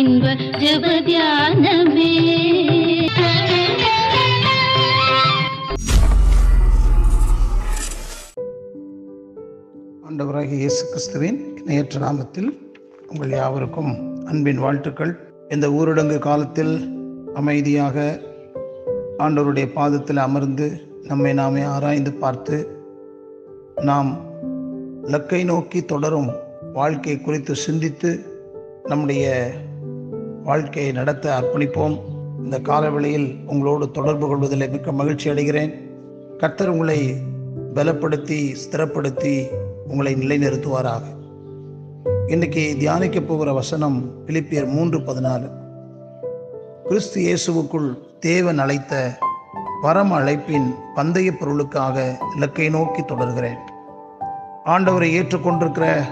இன்ப ஜபத்யானமே ஆண்டவராகிய இயேசு கிறிஸ்துவின் இணையற்ற நாமத்தில் உங்கள் யாவருக்கும் அன்பின் வாழ்த்துக்கள். இந்த ஊரடங்கு காலத்தில் அமைதியாக ஆண்டவருடைய பாதத்தில் அமர்ந்து நம்மை நாமே ஆராய்ந்து பார்த்து நாம் லக்கை நோக்கி தொடரும் வாழ்க்கை குறித்து சிந்தித்து நம்முடைய வாழ்க்கையை நடத்த அர்ப்பணிப்போம். இந்த காலவெளியில் உங்களோடு தொடர்பு கொள்வதில் மிக்க மகிழ்ச்சி அடைகிறேன். கர்த்தர் உங்களை பலப்படுத்தி ஸ்திரப்படுத்தி உங்களை நிலைநிறுத்துவாராக. இன்னைக்கு தியானிக்க போகிற வசனம் பிலிப்பியர் மூன்று பதினாலு. கிறிஸ்து இயேசுவுக்குள் தேவன் அழைத்த பரம அழைப்பின் பந்தய பொருளுக்காக இலக்கை நோக்கி தொடர்கிறேன். ஆண்டவரை ஏற்றுக்கொண்டிருக்கிற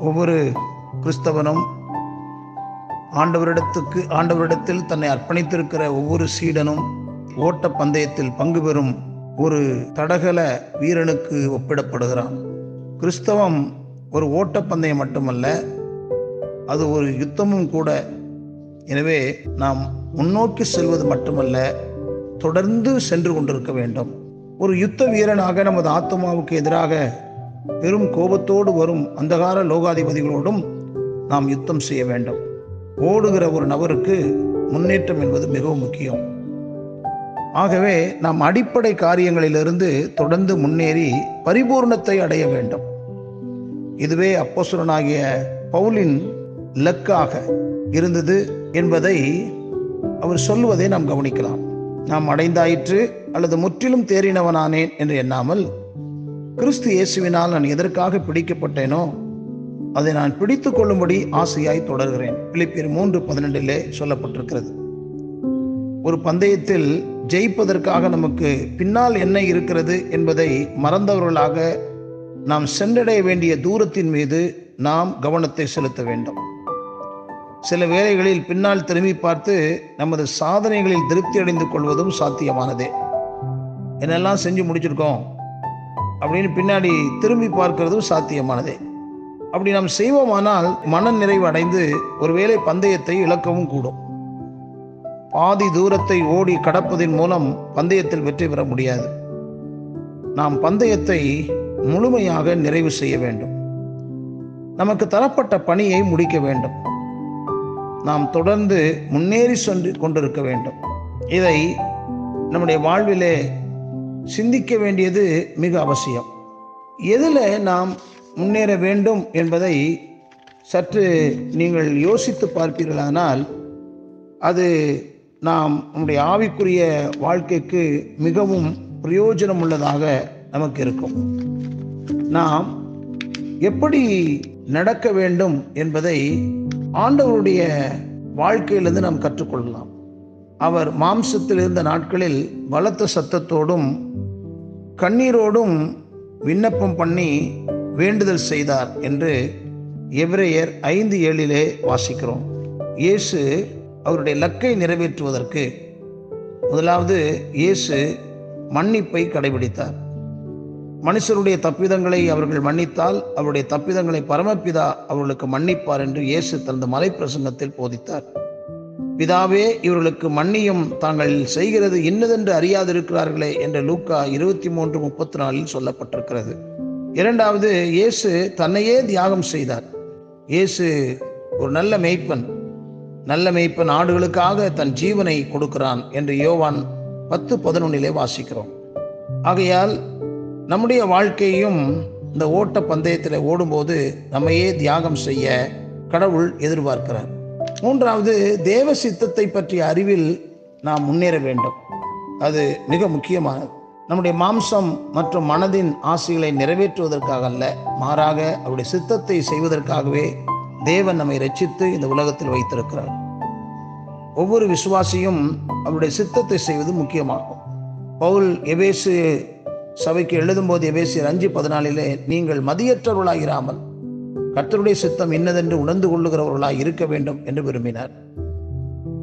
ஒவ்வொரு கிறிஸ்தவனும் ஆண்டவரிடத்துக்கு ஆண்டவரிடத்தில் தன்னை அர்ப்பணித்திருக்கிற ஒவ்வொரு சீடனும் ஓட்ட பந்தயத்தில் பங்கு பெறும் ஒரு தடகள வீரனுக்கு ஒப்பிடப்படுகிறான். கிறிஸ்தவம் ஒரு ஓட்டப்பந்தயம் மட்டுமல்ல அது ஒரு யுத்தமும் கூட. எனவே நாம் முன்னோக்கி செல்வது மட்டுமல்ல தொடர்ந்து சென்று கொண்டிருக்க வேண்டும். ஒரு யுத்த வீரனாக நமது ஆத்மாவுக்கு எதிராக பெரும் கோபத்தோடு வரும் அந்தகார லோகாதிபதிகளோடும் நாம் யுத்தம் செய்ய வேண்டும். ஓடுகிற ஒரு நபருக்கு முன்னேற்றம் என்பது மிகவும் முக்கியம். ஆகவே நாம் அடிப்படை காரியங்களிலிருந்து தொடர்ந்து முன்னேறி பரிபூர்ணத்தை அடைய வேண்டும். இதுவே அப்போசுரனாகிய பவுலின் இலக்காக இருந்தது என்பதை அவர் சொல்வதை நாம் கவனிக்கலாம். நாம் அடைந்தாயிற்று அல்லது முற்றிலும் தேறினவனானேன் என்று எண்ணாமல் கிறிஸ்து இயேசுவினால் நான் எதற்காக பிடிக்கப்பட்டேனோ அதை நான் பிடித்து கொள்ளும்படி ஆசையாய் தொடர்கிறேன். பிலிப்பியர் மூன்று பதினெண்டிலே சொல்லப்பட்டிருக்கிறது. ஒரு பந்தயத்தில் ஜெயிப்பதற்காக நமக்கு பின்னால் என்ன இருக்கிறது என்பதை மறந்தவர்களாக நாம் சென்றடைய வேண்டிய தூரத்தின் மீது நாம் கவனத்தை செலுத்த வேண்டும். சில வேளைகளில் பின்னால் திரும்பி பார்த்து நமது சாதனைகளில் திருப்தி அடைந்து கொள்வதும் சாத்தியமானதே. என்னெல்லாம் செஞ்சு முடிச்சிருக்கோம் அப்படின்னு பின்னாடி திரும்பி பார்க்கிறதும் சாத்தியமானதே. அப்படி நாம் செய்வோமானால் மன நிறைவடைந்து ஒருவேளை பந்தயத்தை இழக்கவும் கூடும். பாதி தூரத்தை ஓடி கடப்பதன் மூலம் பந்தயத்தில் வெற்றி பெற முடியாது. நாம் பந்தயத்தை முழுமையாக நிறைவு செய்ய வேண்டும். நமக்கு தரப்பட்ட பணியை முடிக்க வேண்டும். நாம் தொடர்ந்து முன்னேறி சென்று கொண்டிருக்க வேண்டும். இதை நம்முடைய வாழ்விலே சிந்திக்க வேண்டியது மிக அவசியம். எதில் நாம் முன்னேற வேண்டும் என்பதை சற்று நீங்கள் யோசித்து பார்ப்பீர்களானால் அது நாம் நம்முடைய ஆவிக்குரிய வாழ்க்கைக்கு மிகவும் பிரயோஜனம் உள்ளதாக நமக்கு இருக்கும். நாம் எப்படி நடக்க வேண்டும் என்பதை ஆண்டவருடைய வாழ்க்கையிலிருந்து நாம் கற்றுக்கொள்ளலாம். அவர் மாம்சத்தில் இருந்த நாட்களில் பலத்த சத்தத்தோடும் கண்ணீரோடும் விண்ணப்பம் பண்ணி வேண்டுதல் செய்தார் என்று எவ்ரேயர் ஐந்து ஏழிலே வாசிக்கிறோம். இயேசு அவருடைய லக்கை நிறைவேற்றுவதற்கு முதலாவது இயேசு மன்னிப்பை கடைபிடித்தார். மனுஷருடைய தப்பிதங்களை அவர்கள் மன்னித்தால் அவருடைய தப்பிதங்களை பரமபிதா அவர்களுக்கு மன்னிப்பார் என்று இயேசு தனது மலைப்பிரசங்கத்தில் போதித்தார். பிதாவே இவர்களுக்கு மன்னியும் தாங்கள் செய்கிறது இன்னதென்று அறியாதிருக்கிறார்களே என்ற லூக்கா இருபத்தி மூன்று முப்பத்தி நாலில் சொல்லப்பட்டிருக்கிறது. இரண்டாவது இயேசு தன்னையே தியாகம் செய்தார். இயேசு ஒரு நல்ல மெய்ப்பன். நல்ல மெய்ப்பன் ஆடுகளுக்காக தன் ஜீவனை கொடுக்கிறான் என்று யோவான் பத்து பதினொன்னிலே வாசிக்கிறோம். ஆகையால் நம்முடைய வாழ்க்கையும் இந்த ஓட்ட பந்தயத்தில் ஓடும்போது நம்மையே தியாகம் செய்ய கடவுள் எதிர்பார்க்கிறார். மூன்றாவது தேவ சித்தத்தை பற்றிய அறிவில் நாம் முன்னேற வேண்டும். அது மிக முக்கியமானது. நம்முடைய மாம்சம் மற்றும் மனதின் ஆசைகளை நிறைவேற்றுவதற்காக அல்ல மாறாக அவருடைய சித்தத்தை செய்வதற்காகவே தேவன் நம்மை ரட்சித்து இந்த உலகத்தில் வைத்திருக்கிறார். ஒவ்வொரு விசுவாசியும் அவருடைய சித்தத்தை செய்வது முக்கியமாகும். பவுல் எபேசு சபைக்கு எழுதும்போது எபேசியர் அஞ்சு பதினாலிலே நீங்கள் மதியற்றவர்களாயிராமல் கர்த்தருடைய சித்தம் இன்னதென்று உணர்ந்து கொள்ளுகிறவர்களாய் இருக்க வேண்டும் என்று விரும்பினார்.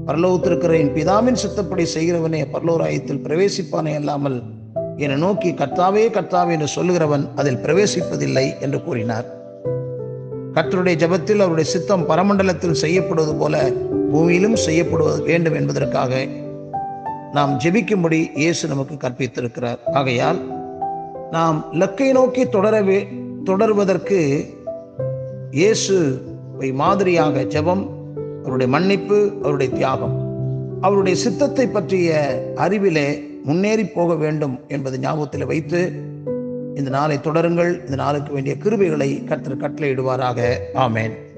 பரலோகத்திருக்கிற என் பிதாவின் சித்தப்படி செய்கிறவனே பரலோராயத்தில் பிரவேசிப்பானே அல்லாமல் என்னை நோக்கி கர்த்தாவே கர்த்தாவே என்று சொல்லுகிறவன் அதில் பிரவேசிப்பதில்லை என்று கூறினார். கர்த்தருடைய ஜெபத்தில் அவருடைய சித்தம் பரமண்டலத்தில் செய்யப்படுவது போல பூமியிலும் செய்யப்படுவது வேண்டும் என்பதற்காக நாம் ஜெபிக்கும்படி இயேசு நமக்கு கற்பித்திருக்கிறார். ஆகையால் நாம் லக்கை நோக்கி தொடரவே தொடர்வதற்கு இயேசு மாதிரியாக ஜெபம் அவருடைய மன்னிப்பு அவருடைய தியாகம் அவருடைய சித்தத்தை பற்றிய அறிவிலே முன்னேறி போக வேண்டும் என்பது ஞாபகத்தில் வைத்து இந்த நாளை தொடருங்கள். இந்த நாளுக்கு வேண்டிய கிருபைகளை கர்த்தர் கட்டளையிடுவாராக. ஆமேன்.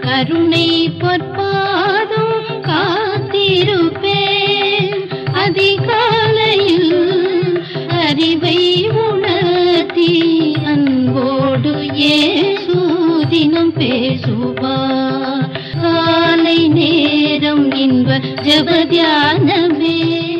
கருணை பொற்பாதம் காத்திருப்பேன். அதிகாலையில் அறிவை உணர்த்தி அன்போடு ஏ சூதினம் பேசுவோம். जब ध्यान में